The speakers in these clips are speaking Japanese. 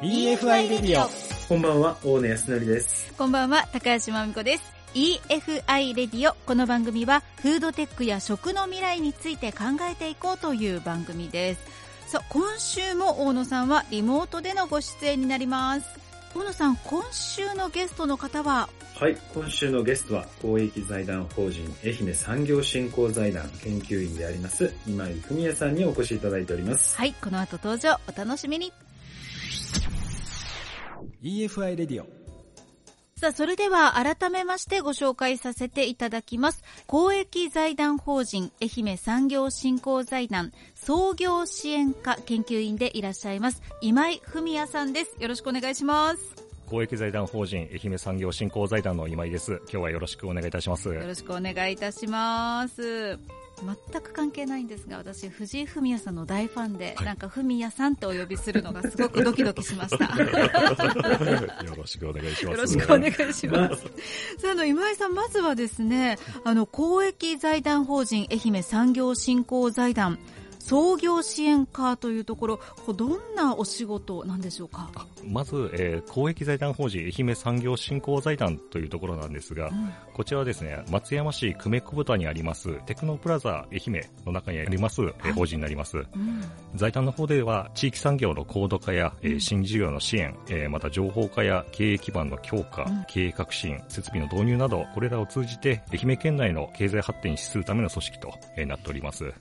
EFI レディオこんばんは、大野康則です。こんばんは、高橋真美子です。EFI レディオ。この番組は、フードテックや食の未来について考えていこうという番組です。さあ、今週も大野さんはリモートでのご出演になります。大野さん、今週のゲストの方は、はい、今週のゲストは、公益財団法人愛媛産業振興財団研究員であります、今井文也さんにお越しいただいております。はい、この後登場、お楽しみに。EFI レディオさあ、それでは改めましてご紹介させていただきます。公益財団法人愛媛産業振興財団創業支援課研究員でいらっしゃいます、今井文也さんです。よろしくお願いします。公益財団法人愛媛産業振興財団の今井です。今日はよろしくお願いいたします。よろしくお願いいたします。全く関係ないんですが、私、藤井フミヤさんの大ファンで、はいなんかフミヤさんってお呼びするのがすごくドキドキしました。よろしくお願いします。よろしくお願いします。さあ、あの、今井さん、まずはですね、あの、公益財団法人愛媛産業振興財団創業支援課というところ、どんなお仕事なんでしょうか？まず、えー公益財団法人愛媛産業振興財団というところなんですが、うんこちらはですね、松山市久米小豚にあります、テクノプラザ愛媛の中にあります、えー法人になります。うん財団の方では、地域産業の高度化や、えーうん新事業の支援、えーまた情報化や経営基盤の強化、うん経営革新、設備の導入など、これらを通じて、愛媛県内の経済発展に資するための組織と、えーなっております。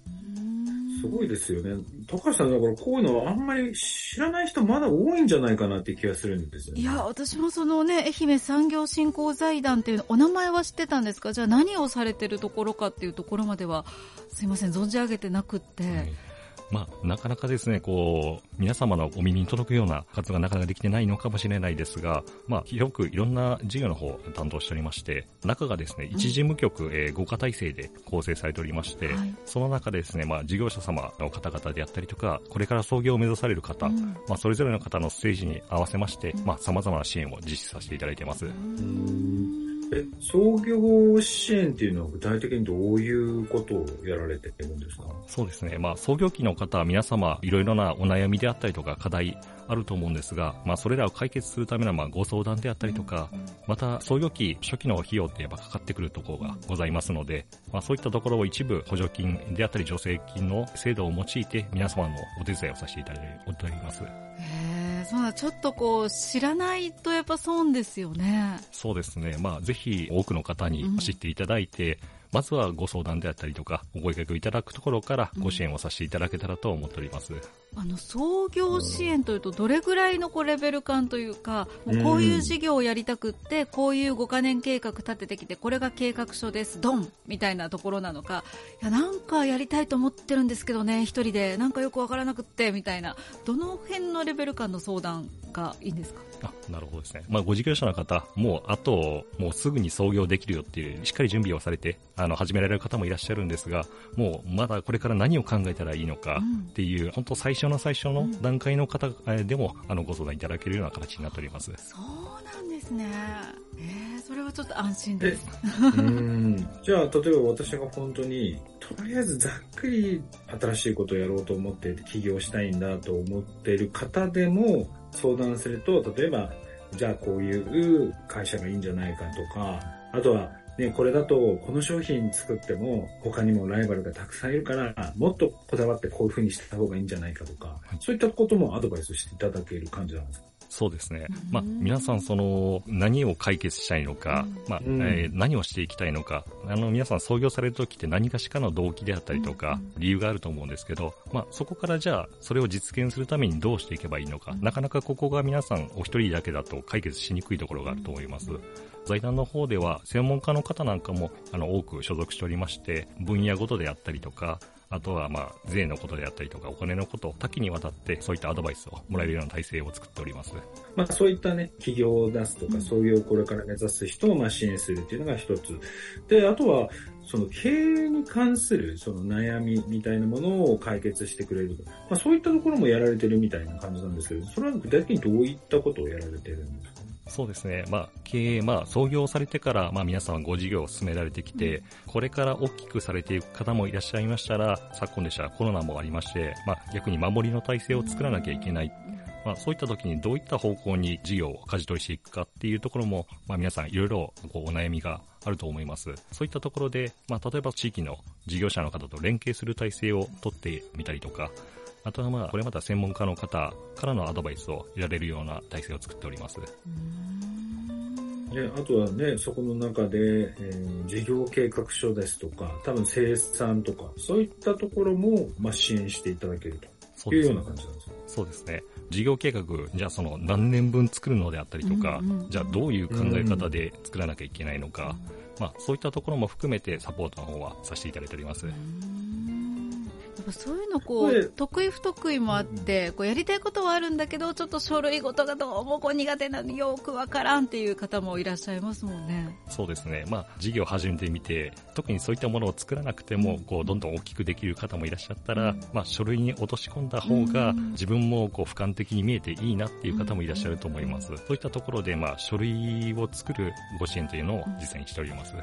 すごいですよね。高橋さん、だからこういうのはあんまり知らない人まだ多いんじゃないかなって気がするんですよね。いや、私もそのね、愛媛産業振興財団っていうの、お名前は知ってたんですか？じゃあ何をされてるところかっていうところまでは、すいません、存じ上げてなくって。まあ、なかなかですね、こう、皆様のお耳に届くような活動がなかなかできてないのかもしれないですが、まあ、広くいろんな事業の方を担当しておりまして、中がですね、一事務局、えー、5課体制で構成されておりまして、はい。その中でですね、まあ、事業者様の方々であったりとか、これから創業を目指される方、うん。まあ、それぞれの方のステージに合わせましてうん、まあ、様々な支援を実施させていただいています。え、創業支援っていうのは具体的にどういうことをやられてるんですか？そうですね。まあ、創業期の方は皆様、いろいろなお悩みであったりとか課題あると思うんですが、まあ、それらを解決するための、まあ、ご相談であったりとか、また、創業期初期の費用ってやっぱかかってくるところがございますので、まあ、そういったところを一部補助金であったり助成金の制度を用いて、皆様のお手伝いをさせていただいております。へえ、そうだ、ちょっとこう、知らないとやっぱ損ですよね。そうですね。まあ、ぜひ多くの方に知っていただいて、まずはご相談であったりとか、お声掛けをいただくところからご支援をさせていただけたらと思っております。あの、創業支援というと、どれぐらいのこうレベル感というか、もうこういう事業をやりたくって、こういう5カ年計画立ててきて、これが計画書です、ドンみたいなところなのか、いや、なんかやりたいと思ってるんですけどね、一人で、なんかよくわからなくって、みたいな、どの辺のレベル感の相談がいいんですか？あ、なるほどですね。まあ、ご事業者の方、もう、あと、もうすぐに創業できるよっていう、しっかり準備をされて、あの、始められる方もいらっしゃるんですが、もう、まだこれから何を考えたらいいのかっていう、本当最初の最初の段階の方えーでも、あの、ご相談いただけるような形になっております。そうなんですね。えー、それはちょっと安心です。うん。じゃあ、例えば私が本当に、とりあえずざっくり新しいことをやろうと思って起業したいんだと思っている方でも相談すると、例えば、じゃあこういう会社がいいんじゃないかとか、あとは、ね、これだとこの商品作っても他にもライバルがたくさんいるから、もっとこだわってこういう風にした方がいいんじゃないかとか、そういったこともアドバイスしていただける感じなんですか？そうですね。うん。まあ、皆さん、その、何を解決したいのか、まあ、うん。えー何をしていきたいのか、あの、皆さん創業されるときって何かしかの動機であったりとか、理由があると思うんですけど、まあ、そこからじゃあ、それを実現するためにどうしていけばいいのか、なかなかここが皆さんお一人だけだと解決しにくいところがあると思います。財団の方では、専門家の方なんかも、あの、多く所属しておりまして、分野ごとであったりとか、あとは、まあ、税のことであったりとか、お金のこと、多岐にわたって、そういったアドバイスをもらえるような体制を作っております。まあそういったね、企業を出すとか、創業をこれから目指す人をまあ支援するっていうのが一つ。で、あとは、その経営に関するその悩みみたいなものを解決してくれる。まあそういったところもやられてるみたいな感じなんですけど、それは具体的にどういったことをやられてるんですか？そうですね。まあ、経営、まあ、創業されてから、まあ、皆さんご事業を進められてきて、これから大きくされていく方もいらっしゃいましたら、昨今でしたらコロナもありまして、まあ、逆に守りの体制を作らなきゃいけない。ままあ、そういった時にどういった方向に事業を舵取りしていくかっていうところも、まあ、皆さんいろいろこうお悩みがあると思います。そういったところで、まあ、例えば地域の事業者の方と連携する体制をとってみたりとか、あとはまあ、これまた専門家の方からのアドバイスを得られるような体制を作っております。であとはね、そこの中で、えー、事業計画書ですとか、多分生産とか、そういったところも、まあ、支援していただけるというような感じなんですそうですね。事業計画、じゃあその何年分作るのであったりとか、うんうん、じゃあどういう考え方で作らなきゃいけないのか、うん、まあそういったところも含めてサポートの方はさせていただいております。ぱそういうのこう、得意不得意もあって、こうやりたいことはあるんだけど、ちょっと書類事がどうもこう苦手なのよくわからんっていう方もいらっしゃいますもんね。そうですね。まあ、事業を始めてみて、特にそういったものを作らなくても、こう、どんどん大きくできる方もいらっしゃったら、まあ、書類に落とし込んだ方が、自分もこう、俯瞰的に見えていいなっていう方もいらっしゃると思います。そういったところで、まあ、書類を作るご支援というのを実践しております。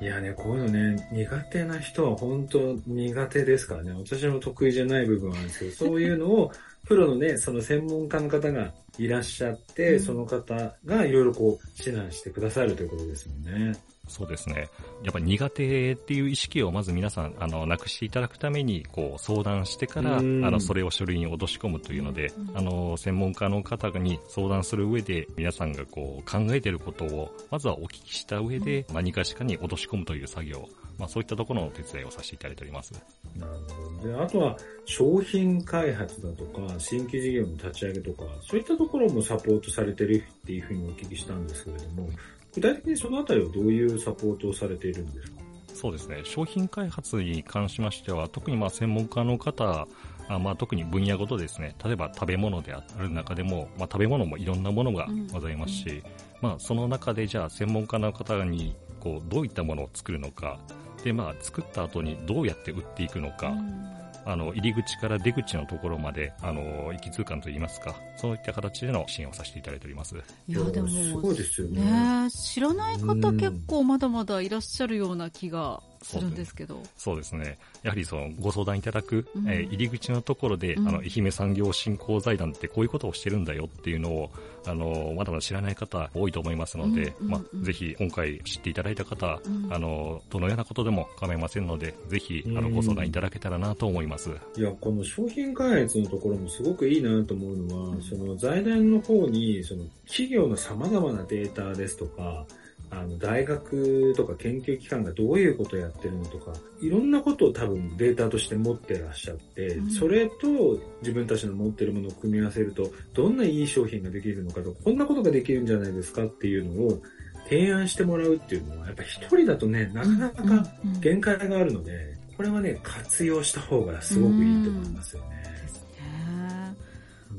いやね、こういうのね、苦手な人は本当苦手ですからね。私も得意じゃない部分はあるんですけど、そういうのを、プロのね、その専門家の方がいらっしゃって、うん、その方がいろいろこう、指南してくださるということですもんね。そうですね。やっぱり苦手っていう意識をまず皆さん、あの、なくしていただくために、こう、相談してから、あの、それを書類に落とし込むというので、あの、専門家の方に相談する上で、皆さんがこう、考えていることを、まずはお聞きした上で、何かしかに落とし込むという作業、まあ、そういったところの手伝いをさせていただいております。なるほど。で、あとは、商品開発だとか、新規事業の立ち上げとか、そういったところもサポートされてるっていうふうにお聞きしたんですけれども、具体的にそのあたりはどういうサポートをされているんですか？そうですね。商品開発に関しましては、特にまあ専門家の方、あまあ、特に分野ごとですね、例えば食べ物である中でも、まあ、食べ物もいろんなものがございますし、うん、まあ、その中でじゃあ専門家の方にこうどういったものを作るのか、でまあ、作った後にどうやって売っていくのか、うんあの、入り口から出口のところまで、あの、行き通貫といいますか、そういった形での支援をさせていただいております。いや、でも、すごいですよね。ね知らない方結構まだまだいらっしゃるような気がするんですけど。そうですね。やはりそのご相談いただく、うん、えー、入り口のところで、うん、あの、愛媛産業振興財団ってこういうことをしてるんだよっていうのを、あの、まだまだ知らない方多いと思いますので、うん、まあ、ぜひ今回知っていただいた方、あの、どのようなことでも構いませんので、ぜひ、あの、ご相談いただけたらなと思います。いや、この商品開発のところもすごくいいなと思うのは、その財団の方に、その企業の様々なデータですとか、あの、大学とか研究機関がどういうことをやってるのとか、いろんなことを多分データとして持ってらっしゃって、うん、それと自分たちの持ってるものを組み合わせると、どんないい商品ができるのかとか、こんなことができるんじゃないですかっていうのを提案してもらうっていうのは、やっぱ一人だとね、なかなか限界があるので、これはね、活用した方がすごくいいと思いますよね。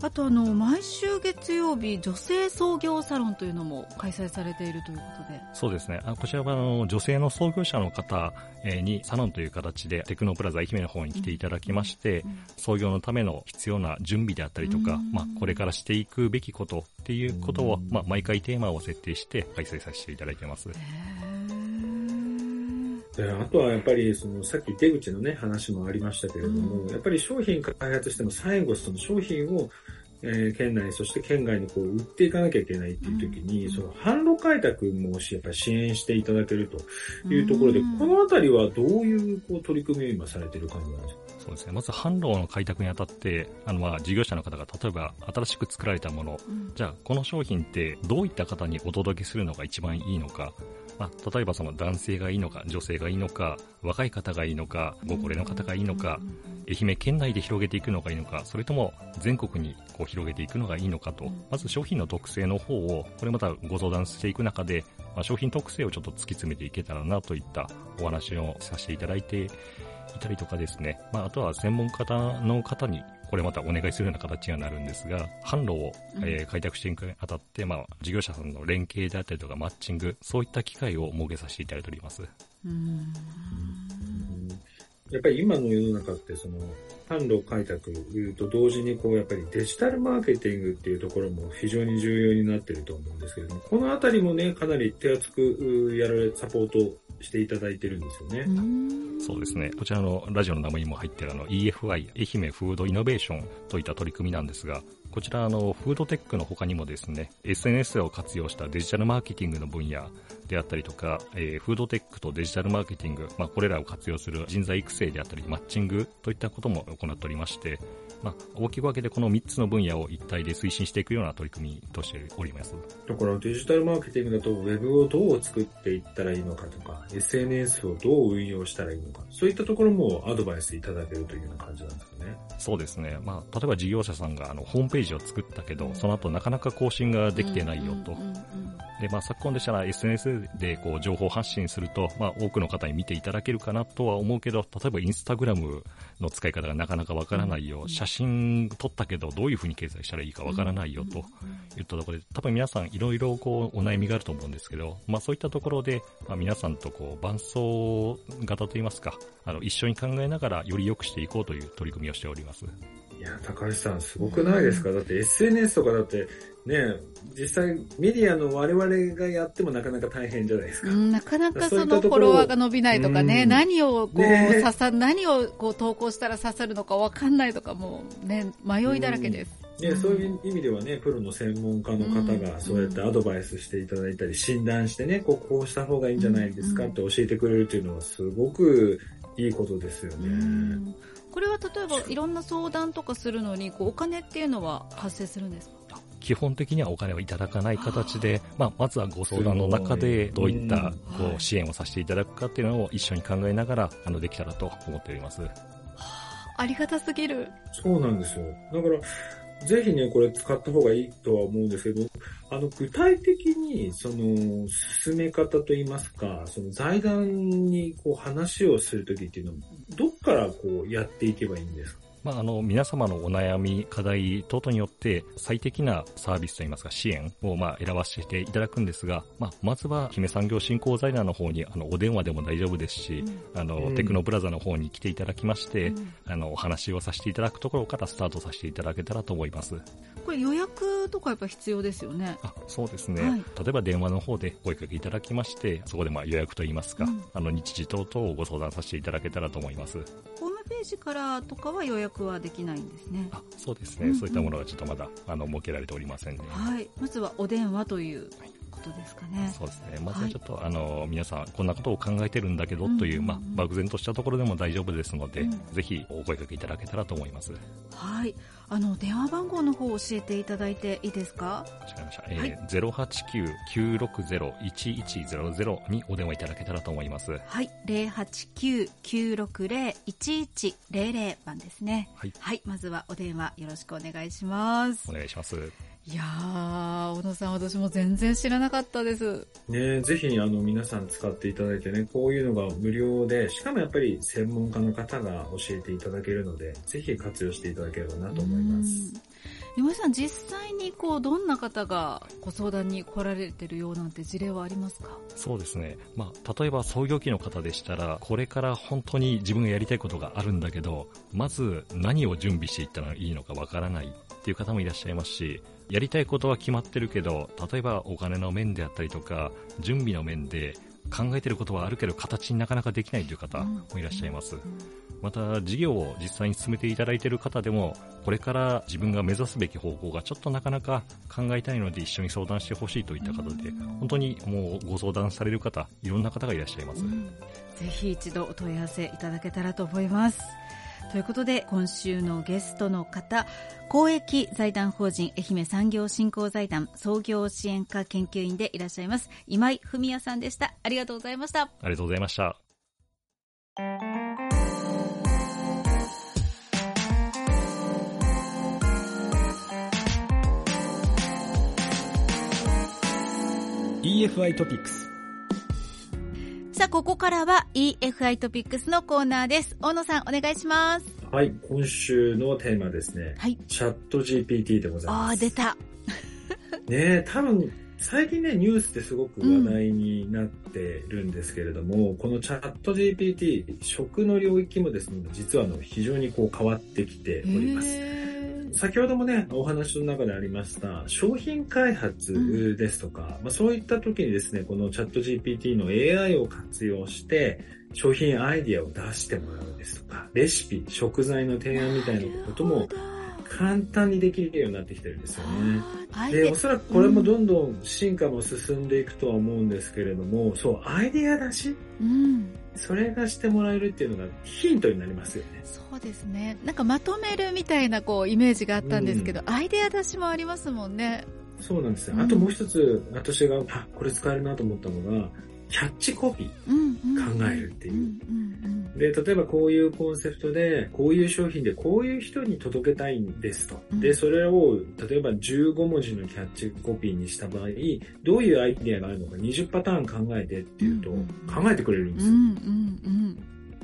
あとあの毎週月曜日女性創業サロンというのも開催されているということで。そうですね。あこちらはあの女性の創業者の方にサロンという形でテクノプラザ愛媛の方に来ていただきまして、うんうん、創業のための必要な準備であったりとか、うん、まあ、これからしていくべきことっていうことを、まあ、毎回テーマを設定して開催させていただいてます。あとはやっぱりそのさっき出口のね話もありましたけれども、うん、やっぱり商品開発しても最後その商品をえー、県内、そして県外にこう売っていかなきゃいけないっていう時に、うん、その販路開拓もしやっぱり支援していただけるというところで、うん、このあたりはどういうこう取り組みを今されている感じなんですか？そうですね。まず販路の開拓にあたって、あの、まあ、事業者の方が例えば新しく作られたもの、うん、じゃあ、この商品ってどういった方にお届けするのが一番いいのか、まあ、例えばその男性がいいのか、女性がいいのか、若い方がいいのか、ご高齢の方がいいのか、愛媛県内で広げていくのがいいのか、それとも全国にこう広げていくのがいいのかと、まず商品の特性の方を、これまたご相談していく中で、まあ、商品特性をちょっと突き詰めていけたらなといったお話をさせていただいていたりとかですね、まあ、あとは専門家の方にこれまたお願いするような形にはなるんですが、販路を、えー、開拓していくにあたって、まあ、事業者さんの連携であったりとかマッチング、そういった機会を設けさせていただいております。うんやっぱり今の世の中ってその販路開拓と同時にこうやっぱりデジタルマーケティングっていうところも非常に重要になってると思うんですけれども、このあたりもね、かなり手厚くやられ、サポートしていただいてるんですよね。そうですね。こちらのラジオの名前にも入ってるあの EFI、愛媛フードイノベーションといった取り組みなんですが、こちら、あの、フードテックの他にもですね、SNS を活用したデジタルマーケティングの分野であったりとか、えー、フードテックとデジタルマーケティング、まあ、これらを活用する人材育成であったり、マッチングといったことも行っておりまして、まあ、大きく分けてこの3つの分野を一体で推進していくような取り組みとしております。だからデジタルマーケティングだと、ウェブをどう作っていったらいいのかとか、SNS をどう運用したらいいのか、そういったところもアドバイスいただけるというような感じなんですかね。そうですね。まあ、例えば事業者さんがあのホームページを作ったけど、その後なかなか更新ができてないよと。で、まあ、昨今でしたら SNS でこう情報発信すると、まあ、多くの方に見ていただけるかなとは思うけど、例えばインスタグラムの使い方がなかなかわからないよ、写真撮ったけどどういうふうに掲載したらいいかわからないよといったところで、多分皆さんいろいろこうお悩みがあると思うんですけど、まあ、そういったところで、まあ、皆さんとこう伴走型といいますか、あの、一緒に考えながらより良くしていこうという取り組みをしております。いや、高橋さん、すごくないですか、だって SNS とかだって、ね、実際メディアの我々がやってもなかなか大変じゃないですか。うん、なかなかそのフォロワーが伸びないとかね、何をこう、ね、刺さ、何をこう投稿したら刺さるのかわかんないとかもね、迷いだらけです。ね、そういう意味ではね、プロの専門家の方がそうやってアドバイスしていただいたり、診断してね、こうこうした方がいいんじゃないですかって教えてくれるっていうのはすごくいいことですよね。これは例えばいろんな相談とかするのにこうお金っていうのは発生するんですか？基本的にはお金をいただかない形で、まあ、まずはご相談の中でどういったこう支援をさせていただくかっていうのを一緒に考えながらあのできたらと思っております。ありがたすぎる。そうなんですよ。だから、ぜひね、これ使った方がいいとは思うんですけど、あの、具体的に、その、進め方といいますか、その財団にこう話をするときっていうのは、どっからこうやっていけばいいんですか？まあ、あの、皆様のお悩み、課題等々によって最適なサービスといいますか支援をまあ選ばせていただくんですが、まあ、まずは姫産業振興財団の方にあのお電話でも大丈夫ですし、うん、あの、うん、テクノプラザの方に来ていただきまして、うん、あの、お話をさせていただくところからスタートさせていただけたらと思います。これ予約とかやっぱ必要ですよね。あ、そうですね。はい、例えば電話の方で声かけいただきまして、そこでまあ予約といいますか、あの、日時等々をご相談させていただけたらと思います。ページからとかは予約はできないんですね。あそうですね、うんうん、そういったものがちょっとまだあの設けられておりませんね。はい、まずはお電話ということですかね。そうですね。まずはちょっと、はい、あの皆さんこんなことを考えてるんだけどという、うんうん、まあ漠然としたところでも大丈夫ですので、うん、ぜひお声掛けいただけたらと思います。はい。あの電話番号の方を教えていただいていいですか？違いました、えーはい、089-960-1100にお電話いただけたらと思います。はい。089-960-1100番ですね、はい、はい、まずはお電話よろしくお願いします。お願いしますいやー、小野さん、私も全然知らなかったです。ねぜひ、あの、皆さん使っていただいてね、こういうのが無料で、しかもやっぱり専門家の方が教えていただけるので、ぜひ活用していただければなと思います。今井さん、実際にこう、どんな方がご相談に来られてるようなんて事例はありますか？そうですね。まあ、例えば創業期の方でしたら、これから本当に自分がやりたいことがあるんだけど、まず何を準備していったらいいのかわからないっていう方もいらっしゃいますし、やりたいことは決まってるけど、例えばお金の面であったりとか、準備の面で考えてることはあるけど形になかなかできないという方もいらっしゃいます。また、事業を実際に進めていただいている方でも、これから自分が目指すべき方向がちょっとなかなか考えたいので一緒に相談してほしいといった方で、本当にもうご相談される方、いろんな方がいらっしゃいます。ぜひ一度お問い合わせいただけたらと思います。ということで今週のゲストの方公益財団法人愛媛産業振興財団創業支援課研究員でいらっしゃいます今井文也さんでした。ありがとうございました。ありがとうございました。EFI トピックスさあ、ここからは EFI トピックスのコーナーです。大野さん、お願いします。はい、今週のテーマですね。はい。チャット GPT でございます。ああ、出た。ね多分、最近ね、ニュースってすごく話題になってるんですけれども、うん、このチャット GPT、食の領域もですね、実はあの非常にこう変わってきております。先ほどもね、お話の中でありました商品開発ですとか、うん、まあ、そういった時にですね、このチャット GPT の AI を活用して、商品アイディアを出してもらうですとか、レシピ、食材の提案みたいなことも簡単にできるようになってきてるんですよね。あで、おそらくこれもどんどん進化も進んでいくとは思うんですけれども、そう、アイディア出し？うん。それがしてもらえるっていうのがヒントになりますよね。そうですね。なんかまとめるみたいなこうイメージがあったんですけど、アイデア出しもありますもんね。そうなんですよ。うんあともう一つ、私が、あ、これ使えるなと思ったのが、キャッチコピー。うんうん、考えるっていううんうんで、例えばこういうコンセプトで、こういう商品でこういう人に届けたいんですと。うん。で、それを、例えば15文字のキャッチコピーにした場合、どういうアイデアがあるのか20パターン考えてっていうと、うんうん考えてくれるんですよ。うんうんうん。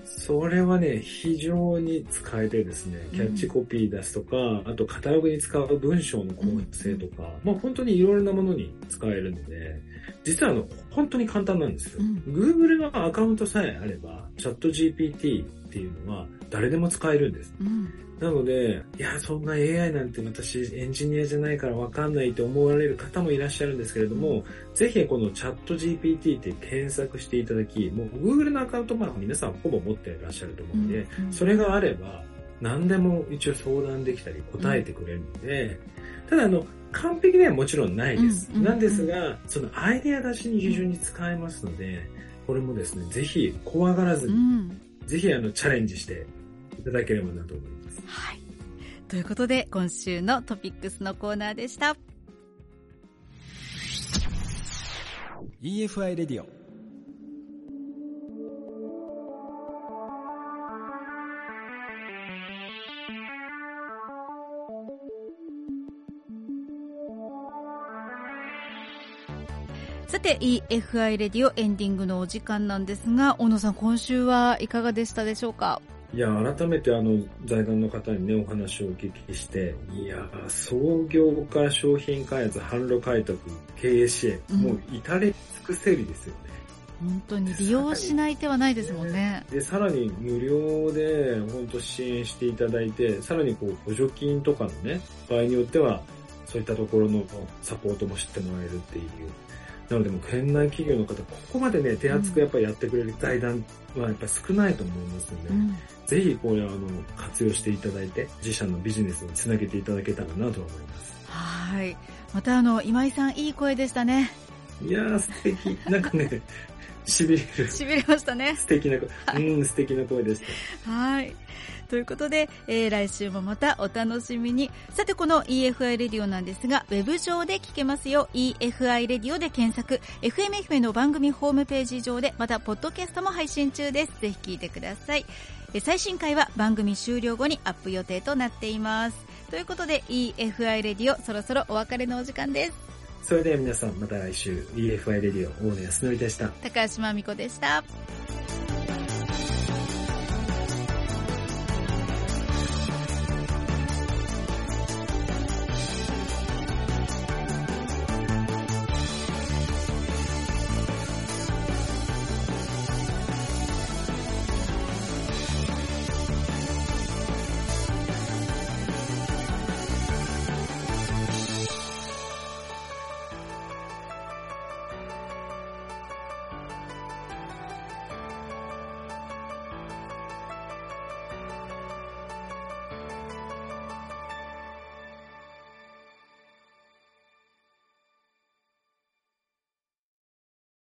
それはね、非常に使えてですね、キャッチコピー出すとか、あとカタログに使う文章の構成とか、まあ本当にいろいろなものに使えるので、実はあの、本当に簡単なんですよ。うん。Google のアカウントさえあれば、チャット GPT っていうのは誰でも使えるんです。うん。なので、いや、そんな AI なんて私エンジニアじゃないからわかんないって思われる方もいらっしゃるんですけれども、ぜひこのチャット GPT って検索していただき、もう Google のアカウントまあ皆さんほぼ持っていらっしゃると思うので、うんうんそれがあれば何でも一応相談できたり答えてくれるので、ただあの、完璧ではもちろんないです。うんうんなんですが、そのアイデア出しに非常に使えますので、これもですね、ぜひ怖がらずに、うんぜひあの、チャレンジしていただければなと思います。はい。ということで、今週のトピックスのコーナーでした。EFI レディオて、EFI レディオエンディングのお時間なんですが、小野さん、今週はいかがでしたでしょうか？いや、改めてあの、財団の方にね、お話をお聞きして、いや、創業から商品開発、販路開拓、経営支援、うんもう至れ尽くせりですよね。本当に利用しない手はないですもんね。で、さらに無料で、本当支援していただいて、さらにこう、補助金とかのね、場合によっては、そういったところのサポートも知ってもらえるっていう。なのでもう県内企業の方、ここまでね、手厚くやっぱりやってくれる財団はやっぱり少ないと思いますので、うんぜひこれあの活用していただいて自社のビジネスにつなげていただけたらなと思います。はい。またあの、今井さん、いい声でしたね。いやー素敵。なんかね、痺れる痺れましたね。素敵な声、うん素敵な声でした。はい。ということで、えー来週もまたお楽しみに。さて、この EFI レディオなんですが、ウェブ上で聞けますよ。EFI レディオで検索。FMFM の番組ホームページ上で、また、ポッドキャストも配信中です。ぜひ聞いてください。えー最新回は番組終了後にアップ予定となっています。ということで、EFI レディオ、そろそろお別れのお時間です。それでは皆さんまた来週 EFI レディオ大野康則でした。高橋真美子でした。